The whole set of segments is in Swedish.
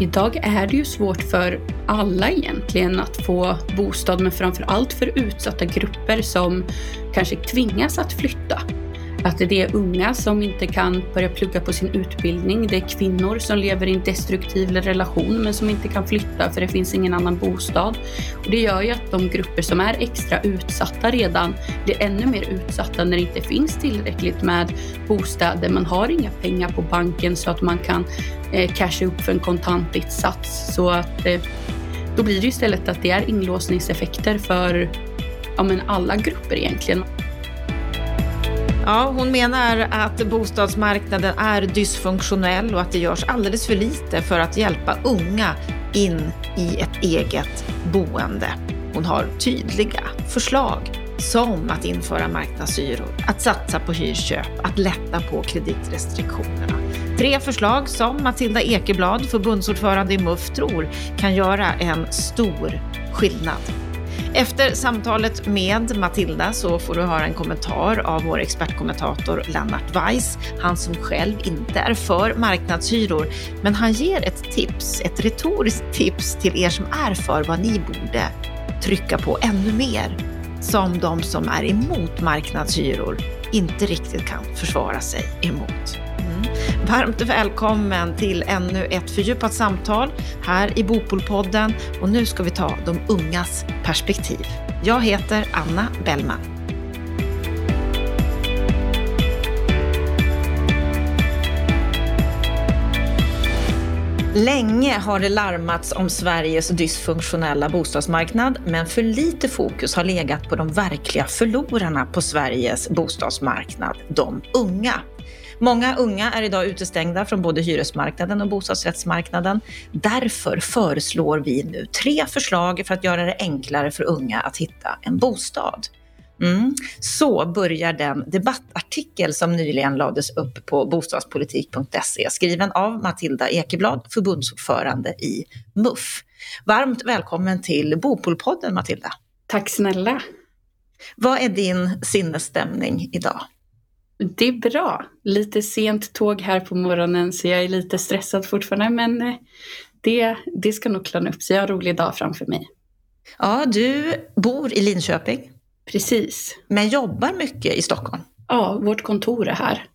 Idag är det ju svårt för alla egentligen att få bostad, men framför allt för utsatta grupper som kanske tvingas att flytta. Att det är unga som inte kan börja plugga på sin utbildning. Det är kvinnor som lever i en destruktiv relation men som inte kan flytta för det finns ingen annan bostad. Och det gör ju att de grupper som är extra utsatta redan blir ännu mer utsatta när det inte finns tillräckligt med bostäder. Man har inga pengar på banken så att man kan eh, casha upp för en kontantinsats. Så att eh, då blir det istället att det är inlåsningseffekter för ja, men alla grupper egentligen. Ja, hon menar att bostadsmarknaden är dysfunktionell och att det görs alldeles för lite för att hjälpa unga in i ett eget boende. Hon har tydliga förslag som att införa marknadshyror, att satsa på hyrköp, att lätta på kreditrestriktionerna. Tre förslag som Matilda Ekeblad, förbundsordförande i MUF, tror kan göra en stor skillnad. Efter samtalet med Matilda så får du höra en kommentar av vår expertkommentator Lennart Weiss, han som själv inte är för marknadshyror, men han ger ett tips, ett retoriskt tips till er som är för vad ni borde trycka på ännu mer, som de som är emot marknadshyror inte riktigt kan försvara sig emot. Mm. Varmt välkommen till ännu ett fördjupat samtal här i Bopolpodden och nu ska vi ta de ungas perspektiv. Jag heter Anna Bellman. Länge har det larmats om Sveriges dysfunktionella bostadsmarknad, men för lite fokus har legat på de verkliga förlorarna på Sveriges bostadsmarknad, de unga. Många unga är idag utestängda från både hyresmarknaden och bostadsrättsmarknaden. Därför föreslår vi nu tre förslag för att göra det enklare för unga att hitta en bostad. Mm. Så börjar den debattartikel som nyligen lades upp på bostadspolitik.se skriven av Matilda Ekeblad, förbundsordförande i MUF. Varmt välkommen till Bopolpodden Matilda. Tack snälla. Vad är din sinnesstämning idag? Det är bra. Lite sent tåg här på morgonen så jag är lite stressad fortfarande men eh, det, det ska nog klarna upp sig. Jag har en rolig dag framför mig. Ja, du bor i Linköping. Precis. Men jobbar mycket i Stockholm. Ja, vårt kontor är här.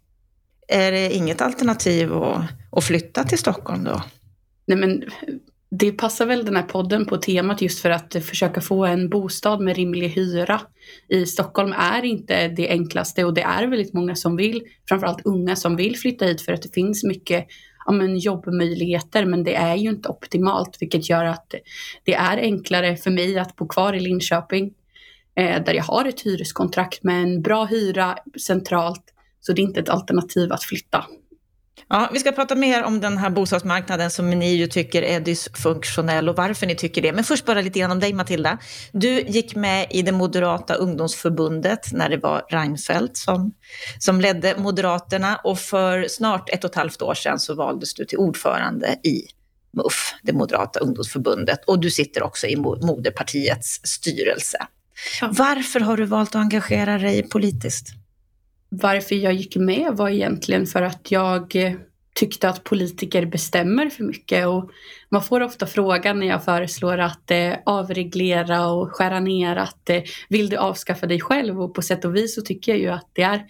Är det inget alternativ att, att flytta till Stockholm då? Nej men det passar väl den här podden på temat just för att försöka få en bostad med rimlig hyra i Stockholm är inte det enklaste och det är väldigt många som vill, framförallt unga som vill flytta hit för att det finns mycket ja, men jobbmöjligheter men det är ju inte optimalt vilket gör att det är enklare för mig att bo kvar i Linköping eh, där jag har ett hyreskontrakt med en bra hyra centralt så det är inte ett alternativ att flytta. Ja, vi ska prata mer om den här bostadsmarknaden som ni ju tycker är dysfunktionell och varför ni tycker det. Men först bara lite grann om dig Matilda. Du gick med i det moderata ungdomsförbundet när det var Reinfeldt som, som ledde Moderaterna och för snart ett och ett halvt år sedan så valdes du till ordförande i MUF, det moderata ungdomsförbundet, och du sitter också i moderpartiets styrelse. Ja. Varför har du valt att engagera dig politiskt? Varför jag gick med var egentligen för att jag eh, tyckte att politiker bestämmer för mycket. Och man får ofta frågan när jag föreslår att eh, avreglera och skära ner att eh, vill du avskaffa dig själv? Och på sätt och vis så tycker jag ju att det är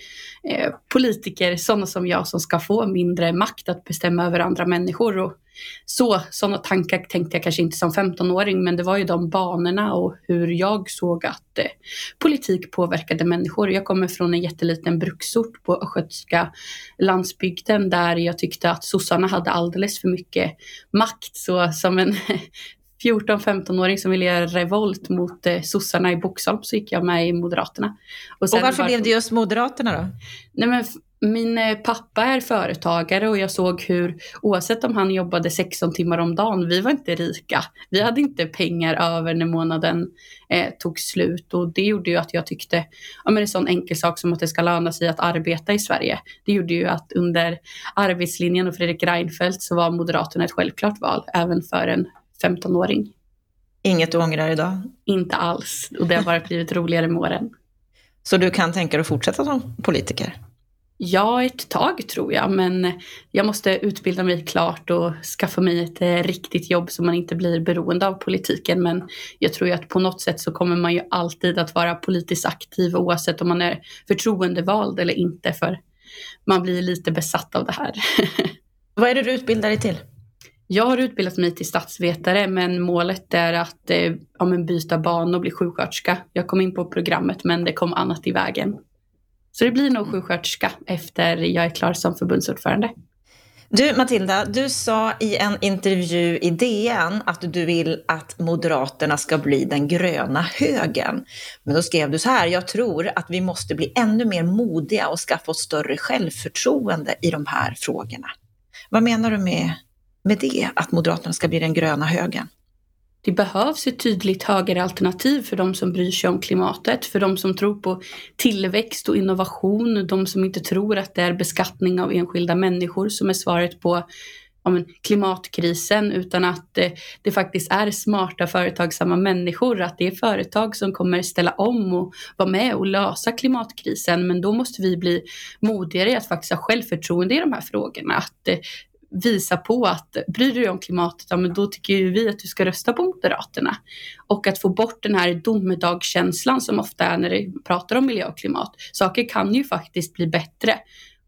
eh, politiker, sådana som jag, som ska få mindre makt att bestämma över andra människor. Och så, sådana tankar tänkte jag kanske inte som 15-åring, men det var ju de banorna och hur jag såg att eh, politik påverkade människor. Jag kommer från en jätteliten bruksort på östgötska landsbygden där jag tyckte att sossarna hade alldeles för mycket makt. Så som en 14-15-åring som ville göra revolt mot eh, sossarna i Boxholm så gick jag med i Moderaterna. Och, och varför var... blev det just Moderaterna då? Nej, men min eh, pappa är företagare och jag såg hur oavsett om han jobbade 16 timmar om dagen, vi var inte rika. Vi hade inte pengar över när månaden eh, tog slut och det gjorde ju att jag tyckte, ja men en sån enkel sak som att det ska löna sig att arbeta i Sverige. Det gjorde ju att under arbetslinjen och Fredrik Reinfeldt så var Moderaterna ett självklart val även för en 15-åring. Inget du ångrar idag? Inte alls och det har bara blivit roligare med åren. Så du kan tänka dig att fortsätta som politiker? Ja, ett tag tror jag, men jag måste utbilda mig klart och skaffa mig ett eh, riktigt jobb så man inte blir beroende av politiken. Men jag tror ju att på något sätt så kommer man ju alltid att vara politiskt aktiv oavsett om man är förtroendevald eller inte, för man blir lite besatt av det här. Vad är det du utbildar dig till? Jag har utbildat mig till statsvetare men målet är att eh, ja, byta bana och bli sjuksköterska. Jag kom in på programmet men det kom annat i vägen. Så det blir nog sjuksköterska efter jag är klar som förbundsordförande. Du Matilda, du sa i en intervju i DN att du vill att Moderaterna ska bli den gröna högen. Men då skrev du så här, jag tror att vi måste bli ännu mer modiga och skaffa oss större självförtroende i de här frågorna. Vad menar du med, med det, att Moderaterna ska bli den gröna högen? Det behövs ett tydligt högeralternativ för de som bryr sig om klimatet, för de som tror på tillväxt och innovation, de som inte tror att det är beskattning av enskilda människor som är svaret på ja, klimatkrisen, utan att det, det, faktiskt är smarta företagsamma människor, att det är företag som kommer ställa om och vara med och lösa klimatkrisen. Men då måste vi bli modigare i att faktiskt ha självförtroende i de här frågorna. Att eh, visa på att bryr du dig om klimatet, ja men då tycker ju vi att du ska rösta på Moderaterna. Och att få bort den här domedagskänslan som ofta är när det pratar om miljö och klimat. Saker kan ju faktiskt bli bättre,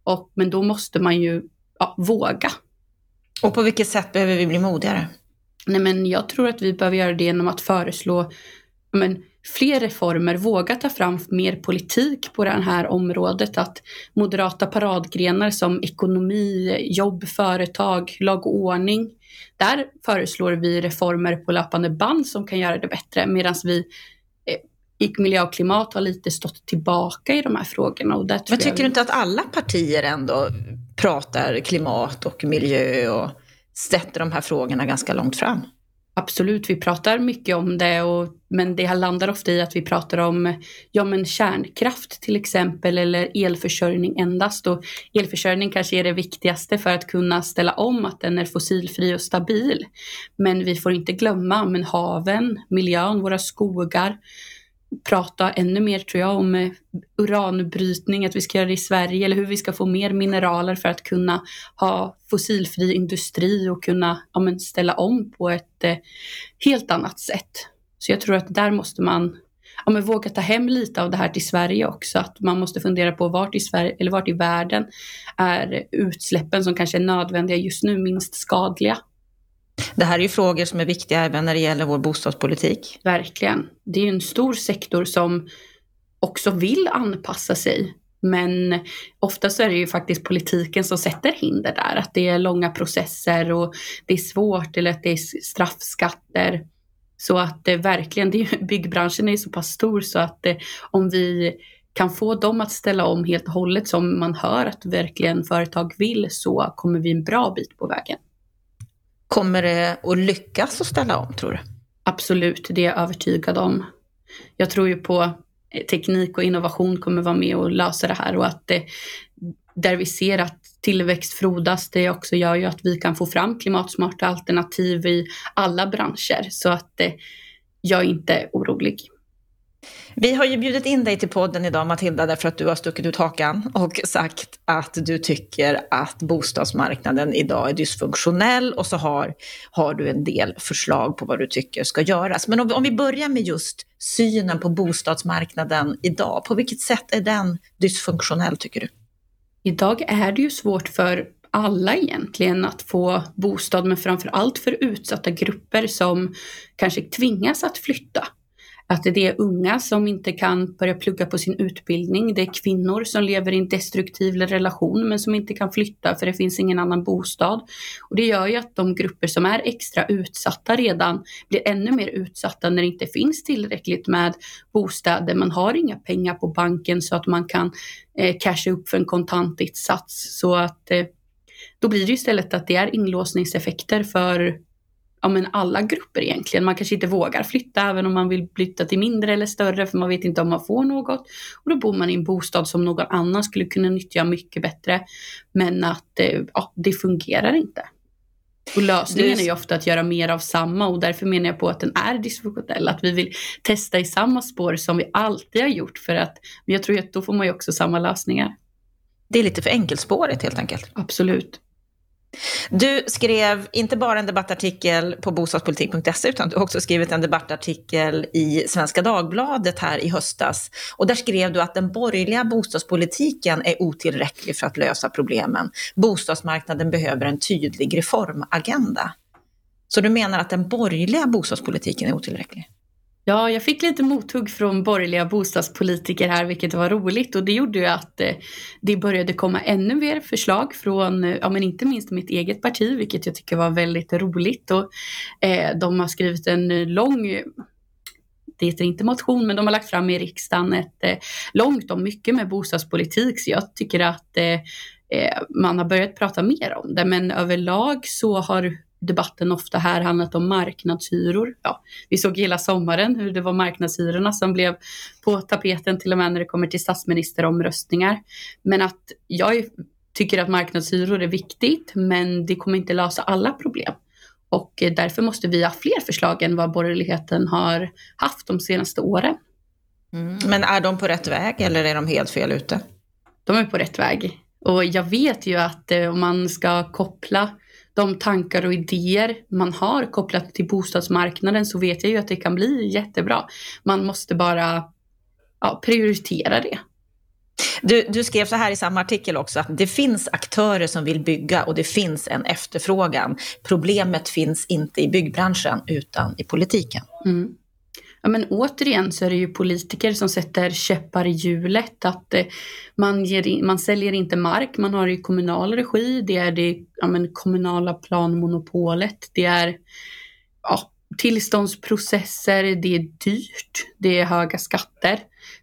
och, men då måste man ju ja, våga. Och på vilket sätt behöver vi bli modigare? Nej men jag tror att vi behöver göra det genom att föreslå men, fler reformer, våga ta fram mer politik på det här området. Att moderata paradgrenar som ekonomi, jobb, företag, lag och ordning. Där föreslår vi reformer på löpande band som kan göra det bättre medan vi eh, i miljö och klimat har lite stått tillbaka i de här frågorna. Och där Men tycker du inte att alla partier ändå pratar klimat och miljö och sätter de här frågorna ganska långt fram? Absolut, vi pratar mycket om det, och, men det landar ofta i att vi pratar om ja, men kärnkraft till exempel eller elförsörjning endast. Och elförsörjning kanske är det viktigaste för att kunna ställa om att den är fossilfri och stabil. Men vi får inte glömma men haven, miljön, våra skogar, prata ännu mer tror jag om eh, uranbrytning, att vi ska göra det i Sverige eller hur vi ska få mer mineraler för att kunna ha fossilfri industri och kunna ja, men, ställa om på ett eh, helt annat sätt. Så jag tror att där måste man ja, men, våga ta hem lite av det här till Sverige också. Att man måste fundera på vart i, Sverige, eller vart i världen är utsläppen som kanske är nödvändiga just nu minst skadliga. Det här är ju frågor som är viktiga även när det gäller vår bostadspolitik. Verkligen. Det är ju en stor sektor som också vill anpassa sig. Men ofta så är det ju faktiskt politiken som sätter hinder där. Att det är långa processer och det är svårt eller att det är straffskatter. Så att det verkligen, det är, byggbranschen är så pass stor så att det, om vi kan få dem att ställa om helt och hållet som man hör att verkligen företag vill så kommer vi en bra bit på vägen. Kommer det att lyckas att ställa om, tror du? Absolut, det är jag övertygad om. Jag tror ju på eh, teknik och innovation kommer vara med och lösa det här och att det, där vi ser att tillväxt frodas, det också gör ju att vi kan få fram klimatsmarta alternativ i alla branscher. Så att eh, jag är inte orolig. Vi har ju bjudit in dig till podden idag Matilda därför att du har stuckit ut hakan och sagt att du tycker att bostadsmarknaden idag är dysfunktionell och så har, har du en del förslag på vad du tycker ska göras. Men om, om vi börjar med just synen på bostadsmarknaden idag, på vilket sätt är den dysfunktionell tycker du? Idag är det ju svårt för alla egentligen att få bostad, men framför allt för utsatta grupper som kanske tvingas att flytta att det är unga som inte kan börja plugga på sin utbildning. Det är kvinnor som lever i en destruktiv relation men som inte kan flytta för det finns ingen annan bostad. Och det gör ju att de grupper som är extra utsatta redan blir ännu mer utsatta när det inte finns tillräckligt med bostäder. Man har inga pengar på banken så att man kan eh, casha upp för en kontantinsats. Så att eh, då blir det istället att det är inlåsningseffekter för ja, men alla grupper egentligen. Man kanske inte vågar flytta även om man vill flytta till mindre eller större för man vet inte om man får något. Och då bor man i en bostad som någon annan skulle kunna nyttja mycket bättre. Men att eh, ja, det fungerar inte. Och lösningen är ju ofta att göra mer av samma och därför menar jag på att den är dysfunktionell. Att vi vill testa i samma spår som vi alltid har gjort för att men jag tror att då får man ju också samma lösningar. Det är lite för enkelspårigt helt enkelt. Absolut. Du skrev inte bara en debattartikel på bostadspolitik.se utan du har också skrivit en debattartikel i Svenska Dagbladet här i höstas. Och där skrev du att den borgerliga bostadspolitiken är otillräcklig för att lösa problemen. Bostadsmarknaden behöver en tydlig reformagenda. Så du menar att den borgerliga bostadspolitiken är otillräcklig? Ja, jag fick lite mothugg från borgerliga bostadspolitiker här, vilket var roligt. Och det gjorde ju att eh, det började komma ännu mer förslag från, eh, ja men inte minst mitt eget parti, vilket jag tycker var väldigt roligt. Och, eh, de har skrivit en eh, lång det heter inte motion, men de har lagt fram i riksdagen ett eh, långt om mycket med bostadspolitik. Så jag tycker att eh man har börjat prata mer om det. Men överlag så har debatten ofta här handlat om marknadshyror. Ja, vi såg hela sommaren hur det var marknadshyrorna som blev på tapeten till och med när det kommer till statsministeromröstningar. Men att jag tycker att marknadshyror är viktigt, men det kommer inte lösa alla problem. Och därför måste vi ha fler förslag än vad borgerligheten har haft de senaste åren. Mm. Men är de på rätt väg eller är de helt fel ute? De är på rätt väg. Och jag vet ju att eh, om man ska koppla de tankar och idéer man har kopplat till bostadsmarknaden så vet jag ju att det kan bli jättebra. Man måste bara ja, prioritera det. Du, du, skrev så här i samma artikel också att det finns aktörer som vill bygga och det finns en efterfrågan. Problemet finns inte i byggbranschen utan i politiken. Mm. Ja, men återigen så är det ju politiker som sätter käppar i hjulet. Att eh, man, ger, man säljer inte mark, man har det i kommunal regi. Det är det ja, men kommunala planmonopolet. Det är ja, tillståndsprocesser, det är dyrt, det är höga skatter.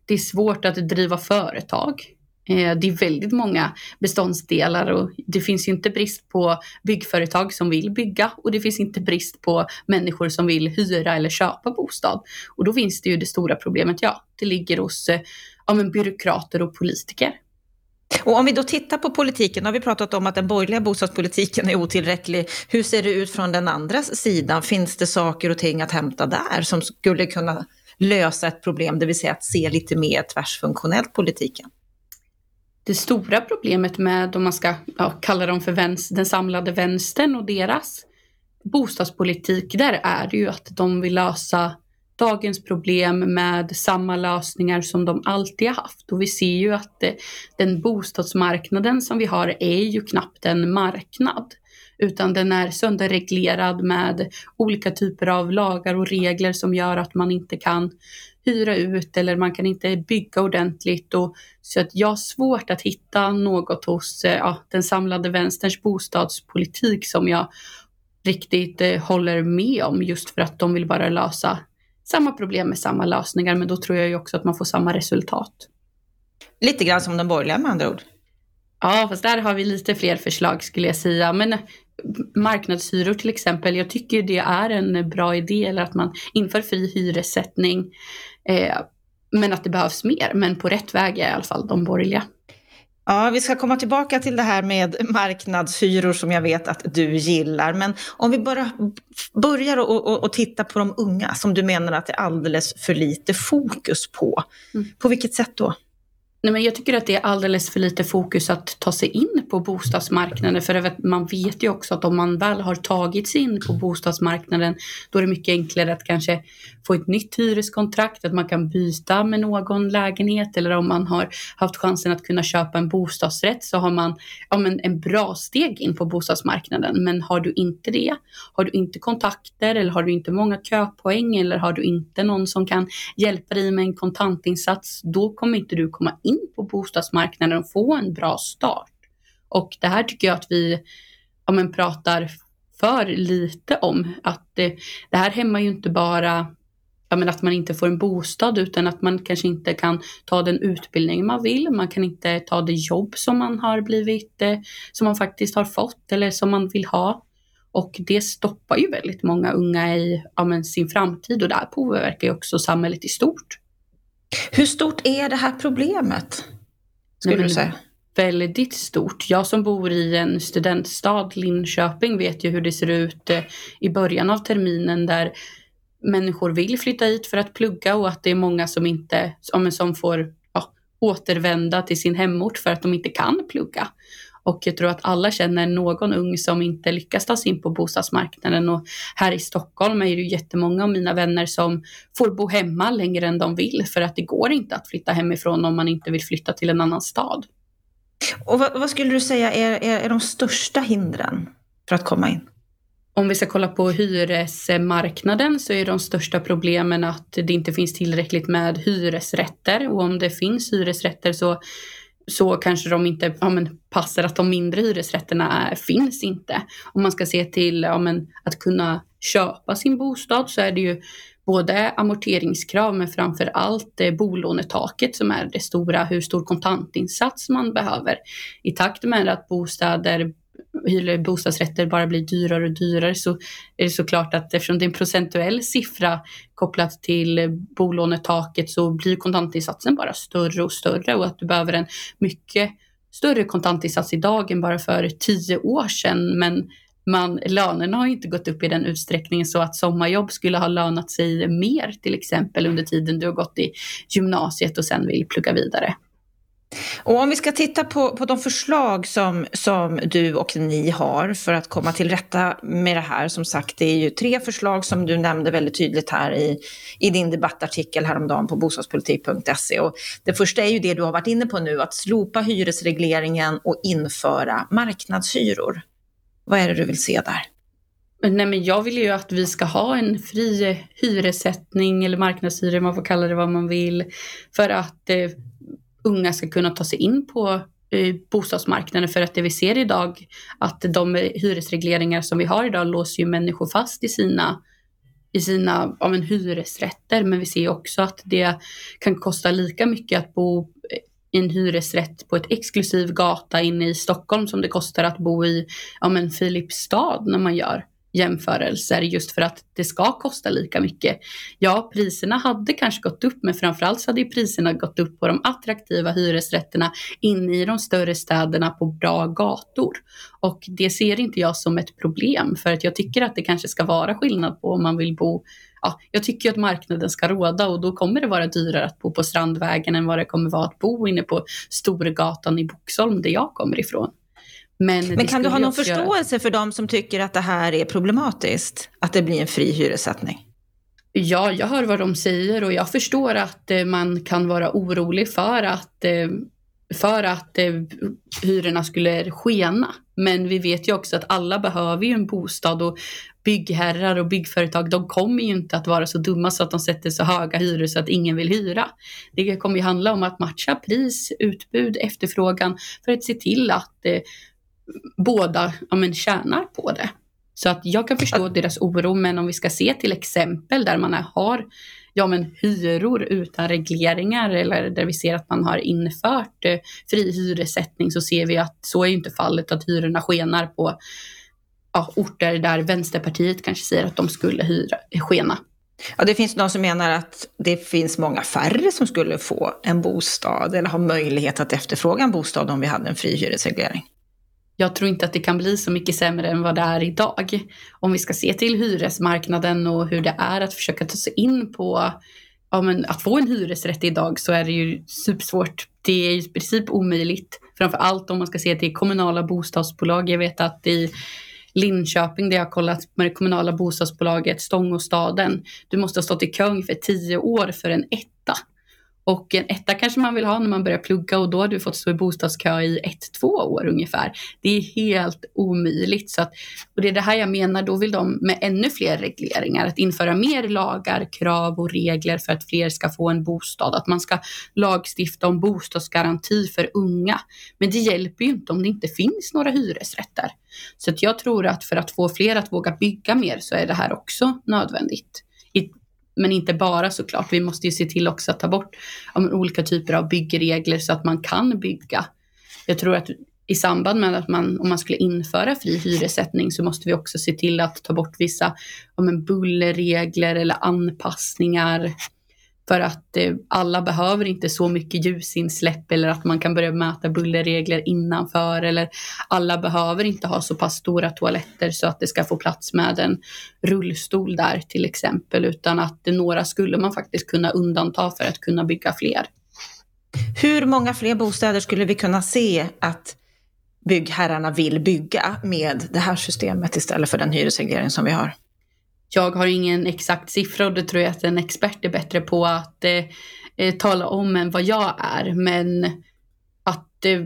Det är svårt att driva företag. Eh, det är väldigt många beståndsdelar och det finns ju inte brist på byggföretag som vill bygga och det finns inte brist på människor som vill hyra eller köpa bostad. Och då finns det ju det stora problemet, ja, det ligger hos eh, ja, men byråkrater och politiker. Och om vi då tittar på politiken, har vi pratat om att den borgerliga bostadspolitiken är otillräcklig. Hur ser det ut från den andra sidan? Finns det saker och ting att hämta där som skulle kunna lösa ett problem, det vill säga att se lite mer tvärsfunktionellt politiken? Det stora problemet med, om man ska ja, kalla dem för vänster, den samlade vänstern och deras bostadspolitik, där är det ju att de vill lösa dagens problem med samma lösningar som de alltid har haft. Och vi ser ju att det, den bostadsmarknaden som vi har är ju knappt en marknad utan den är sönderreglerad med olika typer av lagar och regler som gör att man inte kan hyra ut eller man kan inte bygga ordentligt. Och, så att jag har svårt att hitta något hos eh, ja, den samlade vänsterns bostadspolitik som jag riktigt eh, håller med om just för att de vill bara lösa samma problem med samma lösningar men då tror jag ju också att man får samma resultat. Lite grann som den borgerliga med andra ord. Ja, fast där har vi lite fler förslag skulle jag säga. Men marknadshyror till exempel, jag tycker det är en bra idé, eller att man inför fri hyressättning. Eh, men att det behövs mer, men på rätt väg är i alla fall de borgerliga. Ja, vi ska komma tillbaka till det här med marknadshyror som jag vet att du gillar. Men om vi bara börjar och, och, och titta på de unga som du menar att det är alldeles för lite fokus på. Mm. På vilket sätt då? Nej, men jag tycker att det är alldeles för lite fokus att ta sig in på bostadsmarknaden. För man vet ju också att om man väl har tagit sig in på bostadsmarknaden då är det mycket enklare att kanske få ett nytt hyreskontrakt, att man kan byta med någon lägenhet eller om man har haft chansen att kunna köpa en bostadsrätt så har man ja, men en bra steg in på bostadsmarknaden. Men har du inte det, har du inte kontakter eller har du inte många köpoäng eller har du inte någon som kan hjälpa dig med en kontantinsats, då kommer inte du komma in på bostadsmarknaden och få en bra start. Och det här tycker jag att vi ja, men pratar för lite om. Att det, det här hämmar ju inte bara ja, men att man inte får en bostad utan att man kanske inte kan ta den utbildning man vill. Man kan inte ta det jobb som man har blivit, eh, som man faktiskt har fått eller som man vill ha. Och det stoppar ju väldigt många unga i ja, men sin framtid och det här påverkar ju också samhället i stort. Hur stort är det här problemet? Skulle Nej, du säga? Väldigt stort. Jag som bor i en studentstad, Linköping, vet ju hur det ser ut eh, i början av terminen där människor vill flytta hit för att plugga och att det är många som inte, som får ja, återvända till sin hemort för att de inte kan plugga. Och jag tror att alla känner någon ung som inte lyckas ta sig in på bostadsmarknaden. Och här i Stockholm är det jättemånga av mina vänner som får bo hemma längre än de vill för att det går inte att flytta hemifrån om man inte vill flytta till en annan stad. Och vad, vad skulle du säga är, är, är de största hindren för att komma in? Om vi ska kolla på hyresmarknaden så är de största problemen att det inte finns tillräckligt med hyresrätter och om det finns hyresrätter så så kanske de inte ja, men, passar att de mindre hyresrätterna finns inte. Om man ska se till ja, men, att kunna köpa sin bostad så är det ju både amorteringskrav men framför allt eh, bolånetaket som är det stora, hur stor kontantinsats man behöver. I takt med att bostäder bostadsrätter bara blir dyrare och dyrare så är det såklart att eftersom det är en procentuell siffra kopplat till bolånetaket så blir kontantinsatsen bara större och större och att du behöver en mycket större kontantinsats idag än bara för tio år sedan. Men man, lönerna har inte gått upp i den utsträckningen så att sommarjobb skulle ha lönat sig mer till exempel under tiden du har gått i gymnasiet och sen vill plugga vidare. Och om vi ska titta på, på de förslag som, som du och ni har för att komma till rätta med det här. Som sagt, det är ju tre förslag som du nämnde väldigt tydligt här i, i din debattartikel häromdagen på bostadspolitik.se. Och det första är ju det du har varit inne på nu, att slopa hyresregleringen och införa marknadshyror. Vad är det du vill se där? Nej, men jag vill ju att vi ska ha en fri hyressättning eller marknadshyror, man får kalla det vad man vill, för att eh, unga ska kunna ta sig in på eh, bostadsmarknaden. För att det vi ser idag att de hyresregleringar som vi har idag låser ju människor fast i sina i sina ja, men, hyresrätter. Men vi ser också att det kan kosta lika mycket att bo i en hyresrätt på ett exklusiv gata inne i Stockholm som det kostar att bo i ja, men, Filipstad när man gör jämförelser just för att det ska kosta lika mycket. Ja, priserna hade kanske gått upp, men framförallt så hade ju priserna gått upp på de attraktiva hyresrätterna inne i de större städerna på bra gator. Och det ser inte jag som ett problem, för att jag tycker att det kanske ska vara skillnad på om man vill bo Ja, jag tycker att marknaden ska råda och då kommer det vara dyrare att bo på Strandvägen än vad det kommer vara att bo inne på Storgatan i Boxholm där jag kommer ifrån. Men, Men kan du ha någon förståelse göra... för de som tycker att det här är problematiskt? Att det blir en fri hyressättning? Ja, jag hör vad de säger och jag förstår att eh, man kan vara orolig för att, eh, för att eh, hyrorna skulle skena. Men vi vet ju också att alla behöver ju en bostad och byggherrar och byggföretag, de kommer ju inte att vara så dumma så att de sätter så höga hyror så att ingen vill hyra. Det kommer ju handla om att matcha pris, utbud, efterfrågan för att se till att båda ja, men, tjänar på det. Så att jag kan förstå deras oro, men om vi ska se till exempel där man har ja, men, hyror utan regleringar eller där vi ser att man har infört eh, fri hyressättning så ser vi att så är inte fallet, att hyrorna skenar på ja, orter där Vänsterpartiet kanske säger att de skulle hyra, skena. Ja, det finns de som menar att det finns många färre som skulle få en bostad eller ha möjlighet att efterfråga en bostad om vi hade en fri hyresreglering jag tror inte att det kan bli så mycket sämre än vad det är idag. Om vi ska se till hyresmarknaden och hur det är att försöka ta sig in på ja, men att få en hyresrätt idag så är det ju supersvårt. Det är ju i princip omöjligt. Framför allt om man ska se till kommunala bostadsbolag. Jag vet att i Linköping där jag har kollat med det kommunala bostadsbolaget Stångåstaden. Du måste ha stått i kö ungefär tio år för en etta. Och en etta kanske man vill ha när man börjar plugga och då har du fått stå i bostadskö i ett, två år ungefär. Det är helt omöjligt. Så att, och det är det här jag menar, då vill de med ännu fler regleringar, att införa mer lagar, krav och regler för att fler ska få en bostad. Att man ska lagstifta om bostadsgaranti för unga. Men det hjälper ju inte om det inte finns några hyresrätter. Så att jag tror att för att få fler att våga bygga mer så är det här också nödvändigt men inte bara såklart. Vi måste ju se till också att ta bort ja, olika typer av byggregler så att man kan bygga. Jag tror att i samband med att man, om man skulle införa fri hyressättning så måste vi också se till att ta bort vissa ja, men bullerregler eller anpassningar för att eh, alla behöver inte så mycket ljusinsläpp eller att man kan börja mäta bullerregler innanför eller alla behöver inte ha så pass stora toaletter så att det ska få plats med en rullstol där till exempel utan att några skulle man faktiskt kunna undanta för att kunna bygga fler. Hur många fler bostäder skulle vi kunna se att byggherrarna vill bygga med det här systemet istället för den hyresreglering som vi har? Jag har ingen exakt siffra och det tror jag att en expert är bättre på att eh, eh, tala om än vad jag är. Men att eh,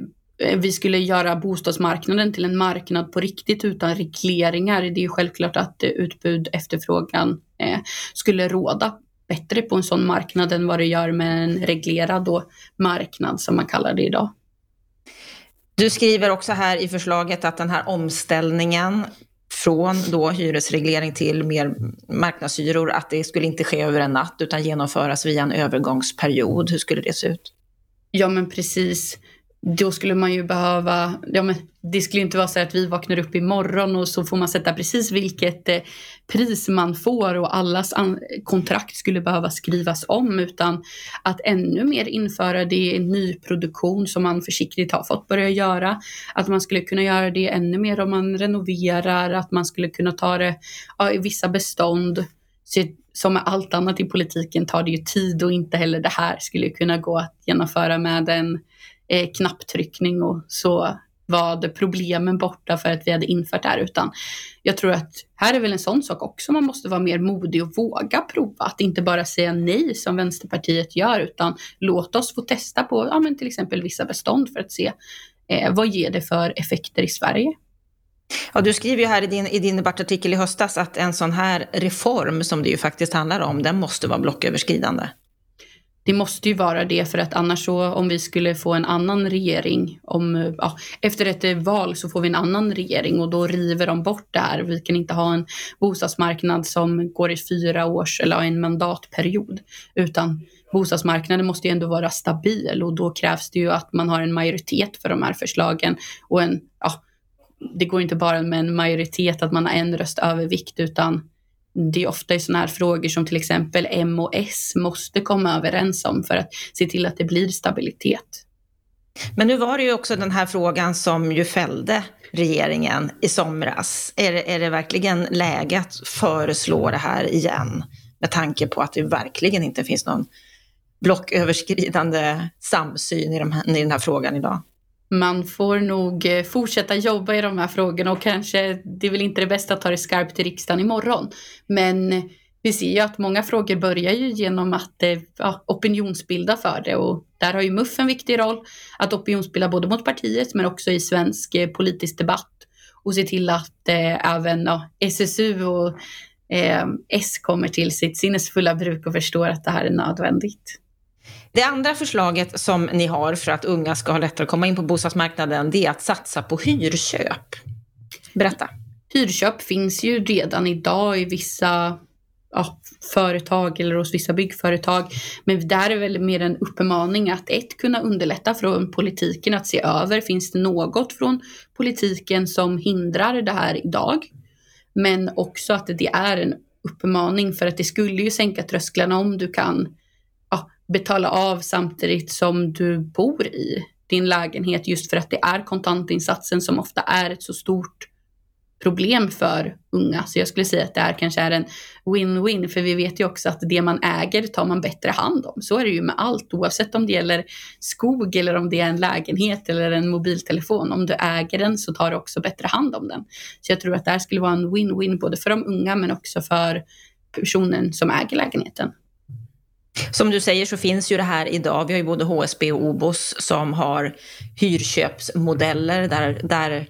vi skulle göra bostadsmarknaden till en marknad på riktigt utan regleringar. Det är ju självklart att eh, utbud efterfrågan eh, skulle råda bättre på en sån marknad än vad det gör med en reglerad då, marknad som man kallar det idag. Du skriver också här i förslaget att den här omställningen från då hyresreglering till mer marknadshyror, att det skulle inte ske över en natt utan genomföras via en övergångsperiod. Hur skulle det se ut? Ja men precis då skulle man ju behöva, ja men det skulle inte vara så att vi vaknar upp imorgon och så får man sätta precis vilket eh, pris man får och allas kontrakt skulle behöva skrivas om utan att ännu mer införa det i nyproduktion som man försiktigt har fått börja göra. Att man skulle kunna göra det ännu mer om man renoverar, att man skulle kunna ta det ja, i vissa bestånd. Så som med allt annat i politiken tar det ju tid och inte heller det här skulle kunna gå att genomföra med en eh, knapptryckning och så var problemen borta för att vi hade infört det här. Utan jag tror att här är väl en sån sak också. Man måste vara mer modig och våga prova. Att inte bara säga nej som Vänsterpartiet gör utan låt oss få testa på ja, men till exempel vissa bestånd för att se eh, vad ger det för effekter i Sverige. Ja, du skriver ju här i din, i din debattartikel i höstas att en sån här reform som det ju faktiskt handlar om, den måste vara blocköverskridande det måste ju vara det för att annars så om vi skulle få en annan regering om, eh, ja, efter ett eh, val så får vi en annan regering och då river de bort det här. Vi kan inte ha en bostadsmarknad som går i fyra års eller en mandatperiod utan bostadsmarknaden måste ju ändå vara stabil och då krävs det ju att man har en majoritet för de här förslagen och en, ja, det går inte bara med en majoritet att man har en röst övervikt utan det är ofta i sådana här frågor som till exempel M och S måste komma överens om för att se till att det blir stabilitet. Men nu var det ju också den här frågan som ju fällde regeringen i somras. Är det, är det verkligen läge att föreslå det här igen? Med tanke på att det verkligen inte finns någon blocköverskridande samsyn i, de här, i den här frågan idag man får nog eh, fortsätta jobba i de här frågorna och kanske, det är väl inte det bästa att ta det skarpt till riksdagen imorgon. Men eh, vi ser ju att många frågor börjar ju genom att eh, ja, opinionsbilda för det och där har ju MUF en viktig roll att opinionsbilda både mot partiet men också i svensk politisk debatt och se till att eh, även ja, SSU och eh, S kommer till sitt sinnesfulla bruk och förstår att det här är nödvändigt. Det andra förslaget som ni har för att unga ska ha lättare att komma in på bostadsmarknaden, det är att satsa på hyrköp. Berätta. Hyrköp finns ju redan idag i vissa ja, företag eller hos vissa byggföretag. Men där är väl mer en uppmaning att ett, kunna underlätta från politiken att se över, finns det något från politiken som hindrar det här idag? Men också att det är en uppmaning för att det skulle ju sänka trösklarna om du kan betala av samtidigt som du bor i din lägenhet just för att det är kontantinsatsen som ofta är ett så stort problem för unga. Så jag skulle säga att det här kanske är en win-win för vi vet ju också att det man äger tar man bättre hand om. Så är det ju med allt oavsett om det gäller skog eller om det är en lägenhet eller en mobiltelefon. Om du äger den så tar du också bättre hand om den. Så jag tror att det här skulle vara en win-win både för de unga men också för personen som äger lägenheten. Som du säger så finns ju det här idag. Vi har ju både HSB och OBOS som har hyrköpsmodeller där, där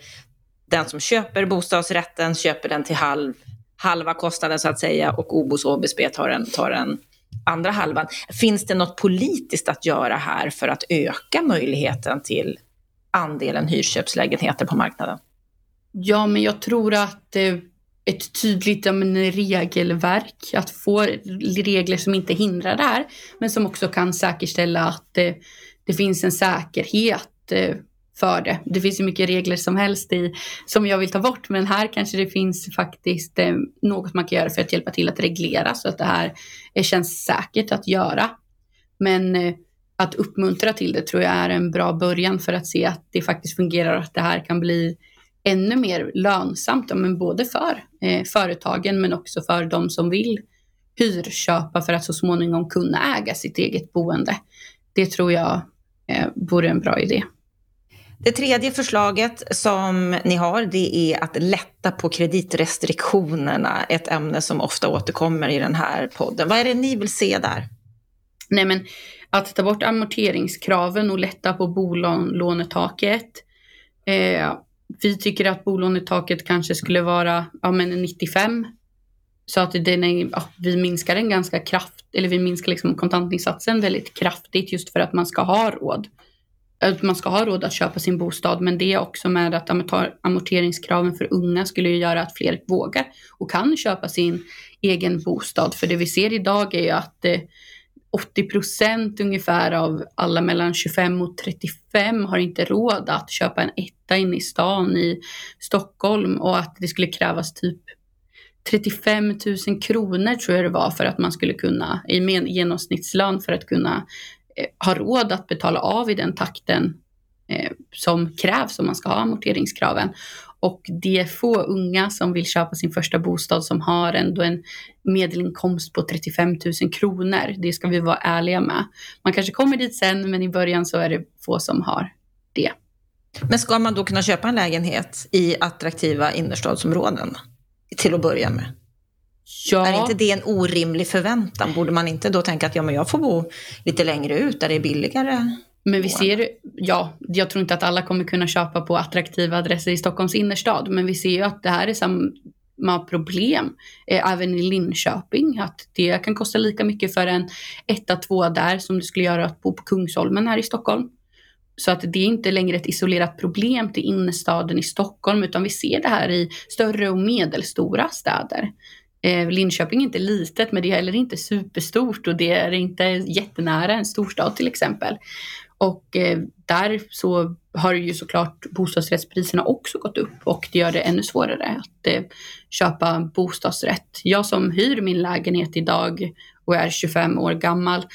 den som köper bostadsrätten köper den till halv, halva kostnaden så att säga och OBOS och HBSB tar den, tar den andra halvan. Finns det något politiskt att göra här för att öka möjligheten till andelen hyrköpslägenheter på marknaden? Ja, men jag tror att eh, ett tydligt men, regelverk, att få regler som inte hindrar det här, men som också kan säkerställa att det, det finns en säkerhet eh, för det. Det finns ju mycket regler som helst i, som jag vill ta bort, men här kanske det finns faktiskt eh, något man kan göra för att hjälpa till att reglera så att det här eh, känns säkert att göra. Men eh, att uppmuntra till det tror jag är en bra början för att se att det faktiskt fungerar och att det här kan bli ännu mer lönsamt, men både för eh, företagen men också för de som vill hyrköpa för att så småningom kunna äga sitt eget boende. Det tror jag eh, vore en bra idé. Det tredje förslaget som ni har, det är att lätta på kreditrestriktionerna, ett ämne som ofta återkommer i den här podden. Vad är det ni vill se där? Nej, men att ta bort amorteringskraven och lätta på bolånetaket. Eh, vi tycker att bolånetaket kanske skulle vara ja, men 95. Så att den är, ja, vi minskar den ganska kraft, eller vi minskar liksom kontantinsatsen väldigt kraftigt just för att man ska ha råd att man ska ha råd att köpa sin bostad, men det är också med att amorteringskraven för unga skulle ju göra att fler vågar och kan köpa sin egen bostad. För det vi ser idag är ju att eh, 80 procent ungefär av alla mellan 25 och 35 har inte råd att köpa en etta inne i stan i Stockholm och att det skulle krävas typ 35 000 kronor tror jag det var för att man skulle kunna, i genomsnittslön för att kunna Eh, råd att betala av i den takten eh, som krävs om man ska ha amorteringskraven. Och det är få unga som vill köpa sin första bostad som har ändå en medelinkomst på 35 000 kronor. Det ska vi vara ärliga med. Man kanske kommer dit sen, men i början så är det få som har det. Men ska man då kunna köpa en lägenhet i attraktiva innerstadsområden till att börja med? Ja. Är inte det en orimlig förväntan? Borde man inte då tänka att ja, men jag får bo lite längre ut där det är billigare? Men vi ser, ja, jag tror inte att alla kommer kunna köpa på attraktiva adresser i Stockholms innerstad, men vi ser ju att det här är samma problem eh, även i Linköping, att det kan kosta lika mycket för en etta, tvåa där som det skulle göra att bo på Kungsholmen här i Stockholm. Så att det är inte längre ett isolerat problem till innerstaden i Stockholm, utan vi ser det här i större och medelstora städer. Eh, Linköping är inte litet men det är heller inte superstort och det är inte jättenära en storstad till exempel. Och eh, där så har ju såklart bostadsrättspriserna också gått upp och det gör det ännu svårare att eh, köpa bostadsrätt. Jag som hyr min lägenhet idag och är 25 år gammal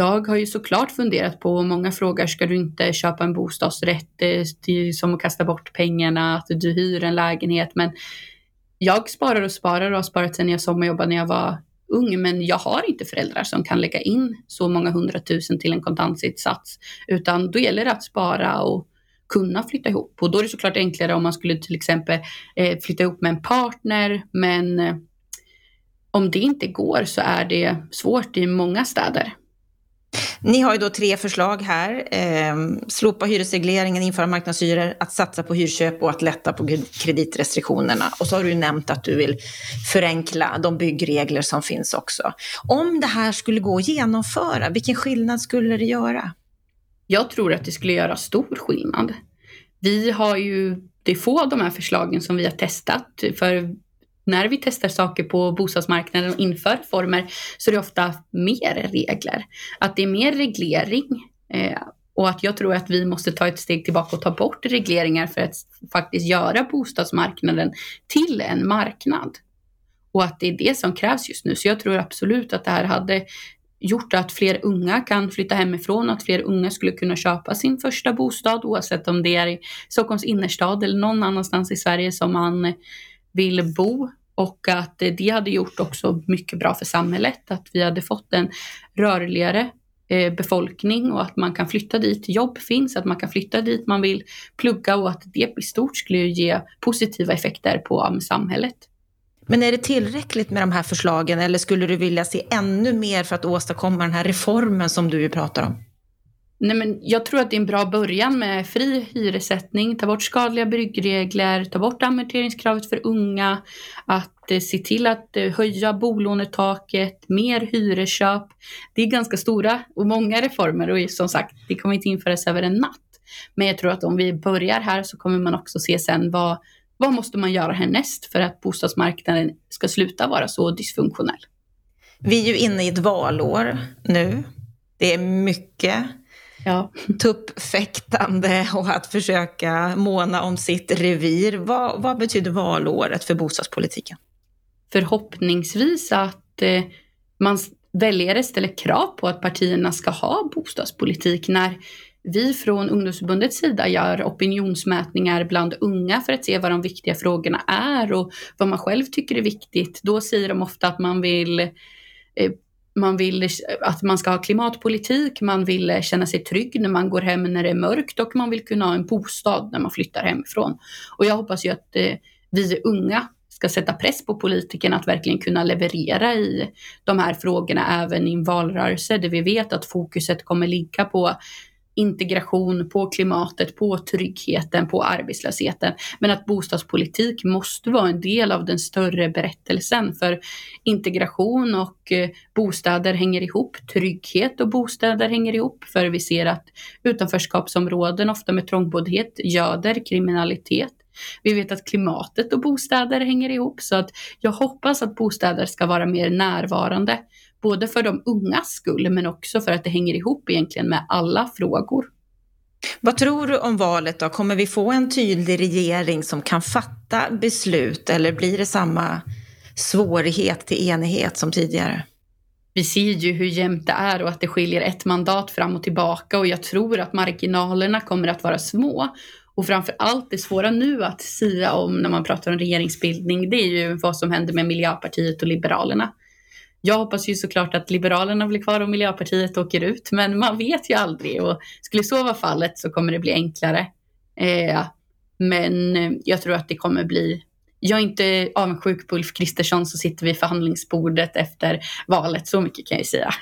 jag har ju såklart funderat på, och många frågar, ska du inte köpa en bostadsrätt? Det är som att kasta bort pengarna, att du hyr en lägenhet. Men jag sparar och sparar och har sparat sedan jag sommarjobbade när jag var ung, men jag har inte föräldrar som kan lägga in så många hundratusen till en kontantinsats, utan då gäller det att spara och kunna flytta ihop. Och då är det såklart enklare om man skulle till exempel eh, flytta ihop med en partner, men eh, om det inte går så är det svårt i många städer. Ni har ju då tre förslag här. Eh, slopa hyresregleringen, införa marknadshyror, att satsa på hyrköp och att lätta på kreditrestriktionerna. Och så har du ju nämnt att du vill förenkla de byggregler som finns också. Om det här skulle gå att genomföra, vilken skillnad skulle det göra? Jag tror att det skulle göra stor skillnad. Vi har ju, det är få av de här förslagen som vi har testat. För när vi testar saker på bostadsmarknaden och inför reformer så är det ofta mer regler. Att det är mer reglering eh, och att jag tror att vi måste ta ett steg tillbaka och ta bort regleringar för att faktiskt göra bostadsmarknaden till en marknad. Och att det är det som krävs just nu. Så jag tror absolut att det här hade gjort att fler unga kan flytta hemifrån, att fler unga skulle kunna köpa sin första bostad oavsett om det är i Stockholms innerstad eller någon annanstans i Sverige som man vill bo och att eh, det hade gjort också mycket bra för samhället, att vi hade fått en rörligare eh, befolkning och att man kan flytta dit jobb finns, att man kan flytta dit man vill plugga och att det i stort skulle ge positiva effekter på samhället. Men är det tillräckligt med de här förslagen eller skulle du vilja se ännu mer för att åstadkomma den här reformen som du pratar om? Nej, men jag tror att det är en bra början med fri hyressättning, ta bort skadliga byggregler, ta bort amorteringskravet för unga, att eh, se till att eh, höja bolånetaket, mer hyresköp. Det är ganska stora och många reformer och som sagt, det kommer inte införas över en natt. Men jag tror att om vi börjar här så kommer man också se sen vad, vad måste man göra härnäst för att bostadsmarknaden ska sluta vara så dysfunktionell. Vi är ju inne i ett valår nu. Det är mycket ja. tuppfäktande och att försöka måna om sitt revir. Vad, vad betyder valåret för bostadspolitiken? Förhoppningsvis att eh, man väljare ställer krav på att partierna ska ha bostadspolitik när vi från ungdomsförbundets sida gör opinionsmätningar bland unga för att se vad de viktiga frågorna är och vad man själv tycker är viktigt. Då säger de ofta att man vill eh, man vill att man ska ha klimatpolitik, man vill känna sig trygg när man går hem när det är mörkt och man vill kunna ha en bostad när man flyttar hemifrån. Och jag hoppas ju att eh, vi unga ska sätta press på politikerna att verkligen kunna leverera i de här frågorna även i en valrörelse där vi vet att fokuset kommer ligga på integration, på klimatet, på tryggheten, på arbetslösheten. Men att bostadspolitik måste vara en del av den större berättelsen för integration och eh, bostäder hänger ihop. Trygghet och bostäder hänger ihop för vi ser att utanförskapsområden, ofta med trångboddhet, göder kriminalitet. Vi vet att klimatet och bostäder hänger ihop så att jag hoppas att bostäder ska vara mer närvarande Både för de ungas skull men också för att det hänger ihop egentligen med alla frågor. Vad tror du om valet då? Kommer vi få en tydlig regering som kan fatta beslut eller blir det samma svårighet till enighet som tidigare? Vi ser ju hur jämnt det är och att det skiljer ett mandat fram och tillbaka och jag tror att marginalerna kommer att vara små. Och framför allt det svåra nu att säga om när man pratar om regeringsbildning, det är ju vad som händer med Miljöpartiet och Liberalerna. Jag hoppas ju såklart att Liberalerna blir kvar och Miljöpartiet åker ut, men man vet ju aldrig och skulle så vara fallet så kommer det bli enklare. Eh, men eh, jag tror att det kommer bli jag är inte avundsjuk på Ulf Kristersson så sitter vid förhandlingsbordet efter valet, så mycket kan jag säga.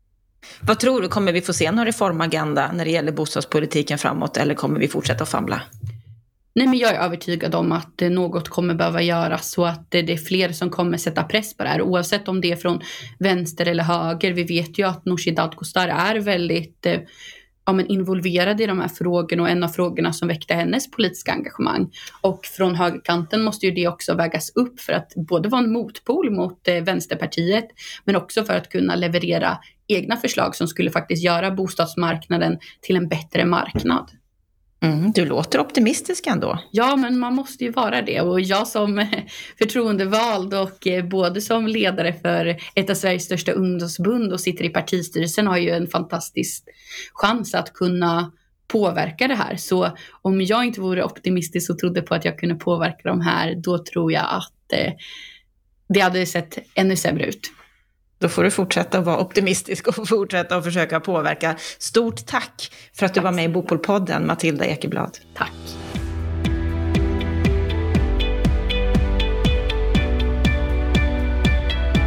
Vad tror du, kommer vi få se någon reformagenda när det gäller bostadspolitiken framåt eller kommer vi fortsätta att famla? Nej, men jag är övertygad om att något kommer behöva göras så att det är fler som kommer sätta press på det här oavsett om det är från vänster eller höger. Vi vet ju att Nooshi Dadgostar är väldigt eh, ja, men involverad i de här frågorna och en av frågorna som väckte hennes politiska engagemang. Och från högerkanten måste ju det också vägas upp för att både vara en motpol mot eh, Vänsterpartiet men också för att kunna leverera egna förslag som skulle faktiskt göra bostadsmarknaden till en bättre marknad. Mm, du låter optimistisk ändå. Ja, men man måste ju vara det. Och jag som förtroendevald och eh, både som ledare för ett av Sveriges största ungdomsförbund och sitter i partistyrelsen har ju en fantastisk chans att kunna påverka det här. Så om jag inte vore optimistisk och trodde på att jag kunde påverka de här, då tror jag att eh, det hade sett ännu sämre ut. Då får du fortsätta att vara optimistisk och fortsätta att försöka påverka. Stort tack för att du var med i Bopolpodden, Matilda Ekeblad. Tack.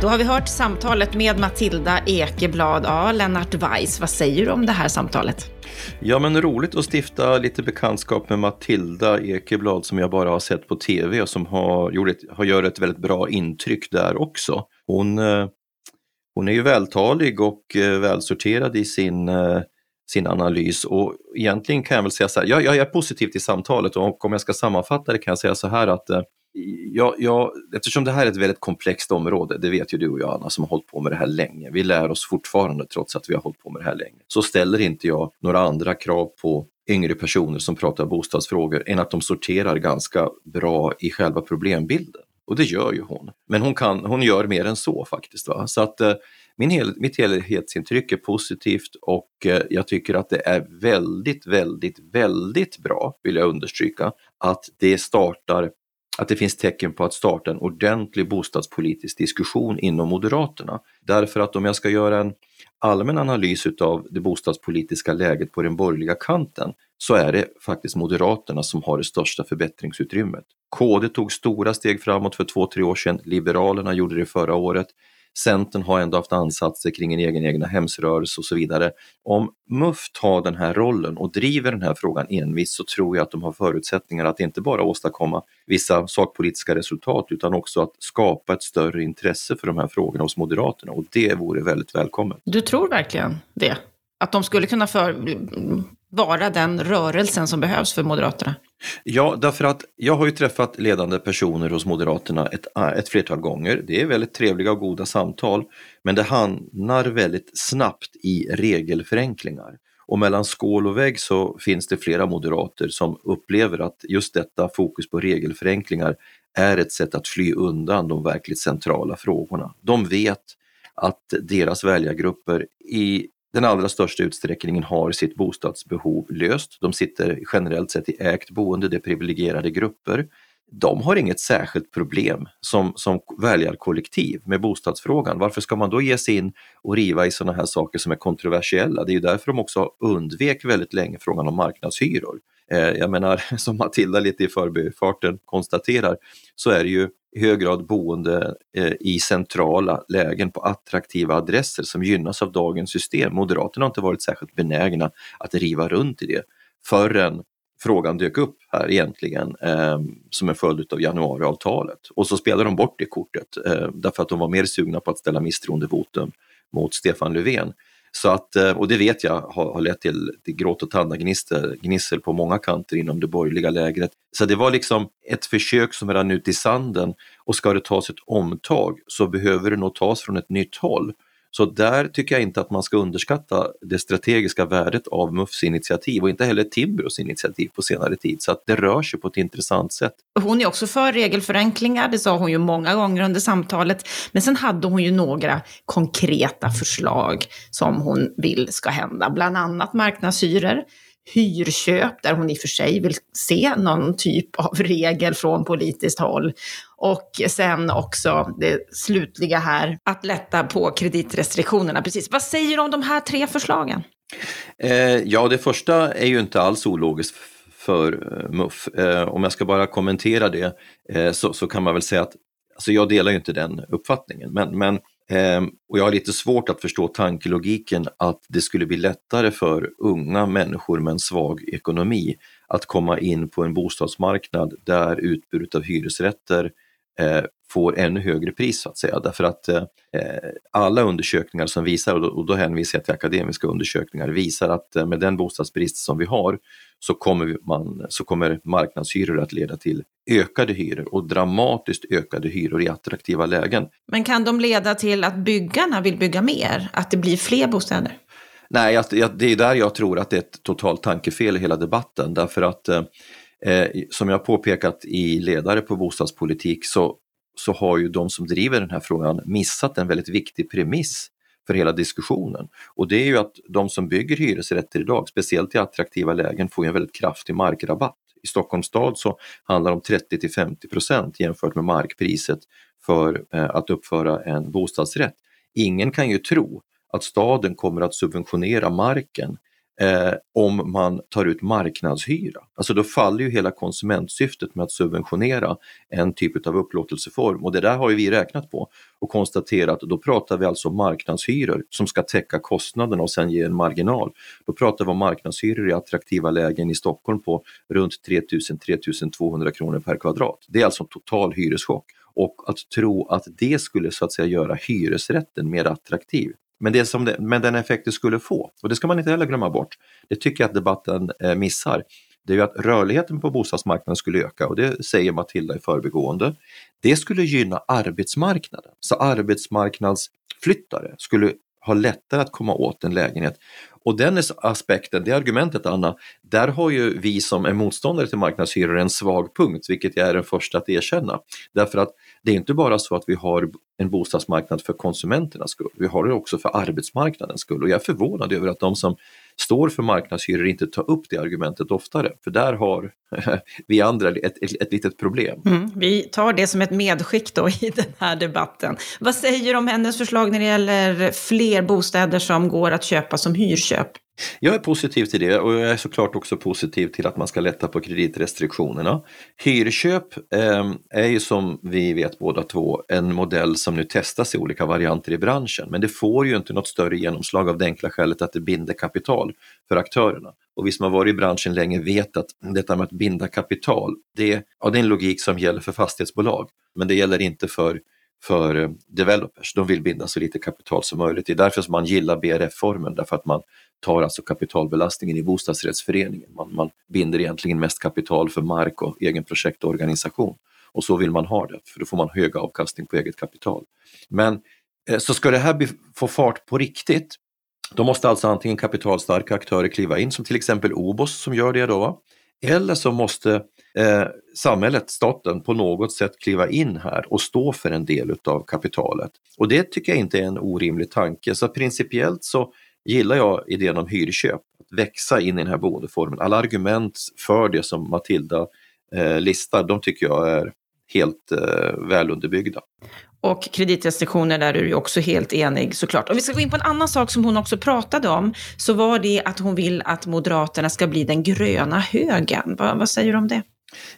Då har vi hört samtalet med Matilda Ekeblad. Ja, Lennart Weiss, vad säger du om det här samtalet? Ja, men roligt att stifta lite bekantskap med Matilda Ekeblad som jag bara har sett på tv och som har, gjort ett, har gör ett väldigt bra intryck där också. Hon eh, hon är ju vältalig och eh, välsorterad i sin, eh, sin analys. Och egentligen kan jag väl säga så här, jag, jag är positiv till samtalet och om jag ska sammanfatta det kan jag säga så här att eh, jag, jag, eftersom det här är ett väldigt komplext område, det vet ju du och jag Anna som har hållit på med det här länge, vi lär oss fortfarande trots att vi har hållit på med det här länge, så ställer inte jag några andra krav på yngre personer som pratar bostadsfrågor än att de sorterar ganska bra i själva problembilden. Och det gör ju hon. Men hon, kan, hon gör mer än så faktiskt. Va? Så att eh, min hel, mitt helhetsintryck är positivt och eh, jag tycker att det är väldigt, väldigt, väldigt bra, vill jag understryka, att det startar att det finns tecken på att starta en ordentlig bostadspolitisk diskussion inom Moderaterna. Därför att om jag ska göra en allmän analys utav det bostadspolitiska läget på den borgerliga kanten så är det faktiskt Moderaterna som har det största förbättringsutrymmet. KD tog stora steg framåt för två, tre år sedan, Liberalerna gjorde det förra året. Centern har ändå haft ansatser kring en egen egna hemsrörelse och så vidare. Om MUF tar den här rollen och driver den här frågan envist så tror jag att de har förutsättningar att inte bara åstadkomma vissa sakpolitiska resultat utan också att skapa ett större intresse för de här frågorna hos Moderaterna och det vore väldigt välkommet. Du tror verkligen det? Att de skulle kunna för, vara den rörelsen som behövs för Moderaterna? Ja, därför att jag har ju träffat ledande personer hos Moderaterna ett, äh, ett flertal gånger. Det är väldigt trevliga och goda samtal, men det hamnar väldigt snabbt i regelförenklingar. Och mellan skål och vägg så finns det flera moderater som upplever att just detta fokus på regelförenklingar är ett sätt att fly undan de verkligt centrala frågorna. De vet att deras väljargrupper i den allra största utsträckningen har sitt bostadsbehov löst. De sitter generellt sett i ägt boende, det är privilegierade grupper. de har inget särskilt problem som, som väljarkollektiv med bostadsfrågan. Varför ska man då ge sig in och riva i sådana här saker som är kontroversiella? Det är ju därför de också undvek väldigt länge frågan om marknadshyror. Eh, jag menar, som Matilda lite i förbifarten konstaterar, så är det ju i hög grad boende eh, i centrala lägen på attraktiva adresser som gynnas av dagens system. Moderaterna har inte varit särskilt benägna att riva runt i det förrän frågan dök upp här egentligen eh, som en följd av januariavtalet. Och så spelade de bort det kortet eh, därför att de var mer sugna på att ställa misstroendevotum mot Stefan Löfven. Så att, eh, och det vet jag har, har lett till, till gråt och tandagnissel på många kanter inom det borgerliga lägret. Så det var liksom ett försök som rann ut i sanden och ska det tas ett omtag så behöver det nog tas från ett nytt håll. Så där tycker jag inte att man ska underskatta det strategiska värdet av MUFs initiativ och inte heller Timbros initiativ på senare tid. Så att det rör sig på ett intressant sätt. Hon är också för regelförenklingar, det sa hon ju många gånger under samtalet. Men sen hade hon ju några konkreta förslag som hon vill ska hända, bland annat marknadshyror hyrköp, där hon i och för sig vill se någon typ av regel från politiskt håll. Och sen också det slutliga här, att lätta på kreditrestriktionerna. Precis. Vad säger du om de här tre förslagen? Eh, ja, det första är ju inte alls ologiskt för eh, MUF. Eh, om jag ska bara kommentera det eh, så, så, kan man väl säga att alltså jag delar ju inte den uppfattningen, men, men Ehm, och jag har lite svårt att förstå tankelogiken att det skulle bli lättare för unga människor med en svag ekonomi att komma in på en bostadsmarknad där utbudet av hyresrätter eh, får ännu högre pris så att säga. Därför att eh, alla undersökningar som visar, och då, och då hänvisar jag till akademiska undersökningar, visar att eh, med den bostadsbrist som vi har så kommer, man, så kommer marknadshyror att leda till ökade hyror och dramatiskt ökade hyror i attraktiva lägen. Men kan de leda till att byggarna vill bygga mer? Att det blir fler bostäder? Nej, det är där jag tror att det är ett totalt tankefel i hela debatten därför att eh, eh, som jag påpekat i ledare på bostadspolitik så, så har ju de som driver den här frågan missat en väldigt viktig premiss för hela diskussionen. Och det är ju att de som bygger hyresrätter idag, speciellt i attraktiva lägen, får en väldigt kraftig markrabatt. I Stockholms stad så handlar det om 30 till 50 procent jämfört med markpriset för eh, att uppföra en bostadsrätt. Ingen kan ju tro att staden kommer att subventionera marken eh, om man tar ut marknadshyra. Alltså då faller ju hela konsumentsyftet med att subventionera en typ av upplåtelseform och det där har ju vi räknat på och konstaterat, då pratar vi alltså om marknadshyror som ska täcka kostnaderna och sen ge en marginal. Då pratar vi om marknadshyror i attraktiva lägen i Stockholm på runt 3000-3200 kronor per kvadrat. Det är alltså en total hyreschock och att tro att det skulle så att säga göra hyresrätten mer attraktiv men, det som det, men den effekt det skulle få, och det ska man inte heller glömma bort, det tycker jag att debatten eh, missar, det är ju att rörligheten på bostadsmarknaden skulle öka och det säger Matilda i förbigående. Det skulle gynna arbetsmarknaden, så arbetsmarknadsflyttare skulle ha lättare att komma åt en lägenhet. Och den aspekten, det argumentet Anna, där har ju vi som är motståndare till marknadshyror en svag punkt, vilket jag är den första att erkänna. Därför att det är inte bara så att vi har en bostadsmarknad för konsumenternas skull, vi har det också för arbetsmarknadens skull och jag är förvånad över att de som står för marknadshyror inte tar upp det argumentet oftare, för där har vi andra ett, ett, ett litet problem. Mm, vi tar det som ett medskick då i den här debatten. Vad säger du om hennes förslag när det gäller fler bostäder som går att köpa som hyrköp? Jag är positiv till det och jag är såklart också positiv till att man ska lätta på kreditrestriktionerna. Hyrköp eh, är ju som vi vet båda två en modell som nu testas i olika varianter i branschen men det får ju inte något större genomslag av det enkla skälet att det binder kapital för aktörerna. Och vi som har varit i branschen länge vet att detta med att binda kapital, det, ja, det är en logik som gäller för fastighetsbolag men det gäller inte för för eh, developers. De vill binda så lite kapital som möjligt. Det är därför som man gillar BRF-formen, därför att man tar alltså kapitalbelastningen i bostadsrättsföreningen. Man, man binder egentligen mest kapital för mark och egen projektorganisation. Och så vill man ha det, för då får man hög avkastning på eget kapital. Men eh, så ska det här få fart på riktigt, då måste alltså antingen kapitalstarka aktörer kliva in, som till exempel OBOS som gör det då, eller så måste eh, samhället, staten, på något sätt kliva in här och stå för en del av kapitalet. Och det tycker jag inte är en orimlig tanke. Så principiellt så gillar jag idén om hyrköp, att växa in i den här boendeformen. Alla argument för det som Matilda eh, listar, de tycker jag är helt eh, väl underbyggda. Och kreditrestriktioner, där är du också helt enig såklart. Om vi ska gå in på en annan sak som hon också pratade om, så var det att hon vill att Moderaterna ska bli den gröna högern. Va, vad säger du om det?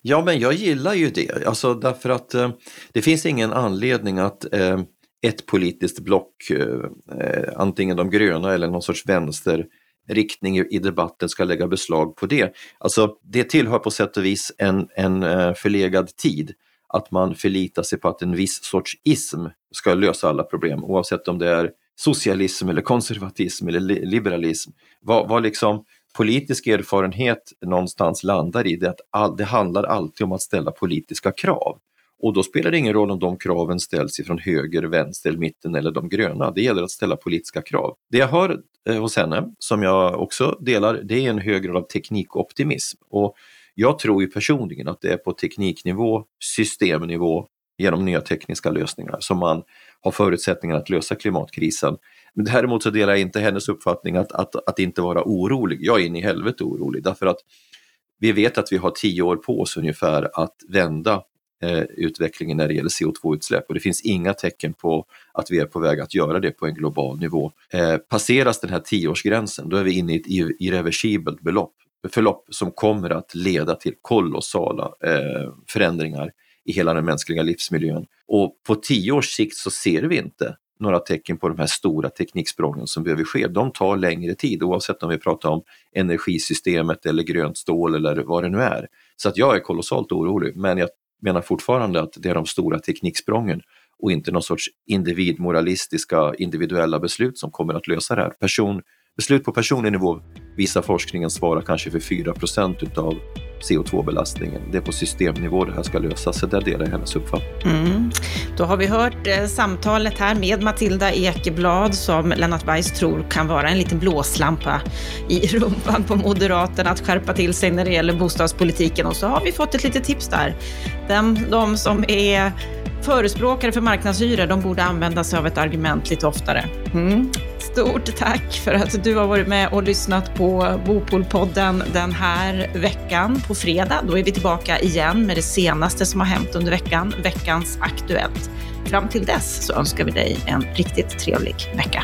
Ja, men jag gillar ju det, alltså därför att eh, det finns ingen anledning att eh, ett politiskt block, eh, eh, antingen de gröna eller någon sorts vänsterriktning i debatten ska lägga beslag på det. Alltså det tillhör på sätt och vis en, en eh, förlegad tid att man förlitar sig på att en viss sorts ism ska lösa alla problem oavsett om det är socialism eller konservatism eller liberalism. Vad, vad liksom politisk erfarenhet någonstans landar i det att all, det handlar alltid om att ställa politiska krav. Och då spelar det ingen roll om de kraven ställs ifrån höger, vänster, mitten eller de gröna. Det gäller att ställa politiska krav. Det jag hör eh, hos henne, som jag också delar, det är en hög grad av teknikoptimism. Och jag tror ju personligen att det är på tekniknivå, systemnivå, genom nya tekniska lösningar som man har förutsättningar att lösa klimatkrisen. Men däremot så delar jag inte hennes uppfattning att, att, att inte vara orolig. Jag är in i helvete orolig därför att vi vet att vi har tio år på oss ungefär att vända Eh, utvecklingen när det gäller CO2-utsläpp och det finns inga tecken på att vi är på väg att göra det på en global nivå. Eh, passeras den här tioårsgränsen då är vi inne i ett irreversibelt belopp förlopp som kommer att leda till kolossala eh, förändringar i hela den mänskliga livsmiljön. Och på tio års sikt så ser vi inte några tecken på de här stora tekniksprången som behöver ske. De tar längre tid oavsett om vi pratar om energisystemet eller grönt stål eller vad det nu är. Så att jag är kolossalt orolig men jag menar fortfarande att det är de stora tekniksprången och inte någon sorts individmoralistiska individuella beslut som kommer att lösa det här. Person, beslut på personlig nivå visar forskningen svarar kanske för 4% utav CO2-belastningen. Det är på systemnivå det här ska lösas, så där delar jag hennes uppfattning. Mm. Då har vi hört eh, samtalet här med Matilda Ekeblad som Lennart Weiss tror kan vara en liten blåslampa i rumpan på Moderaterna att skärpa till sig när det gäller bostadspolitiken. Och så har vi fått ett litet tips där. De, de som är förespråkare för marknadshyror, de borde använda sig av ett argument lite oftare. Mm. Stort tack för att du har varit med och lyssnat på Bopolpodden den här veckan. På fredag, då är vi tillbaka igen med det senaste som har hänt under veckan, veckans Aktuellt. Fram till dess så önskar vi dig en riktigt trevlig vecka.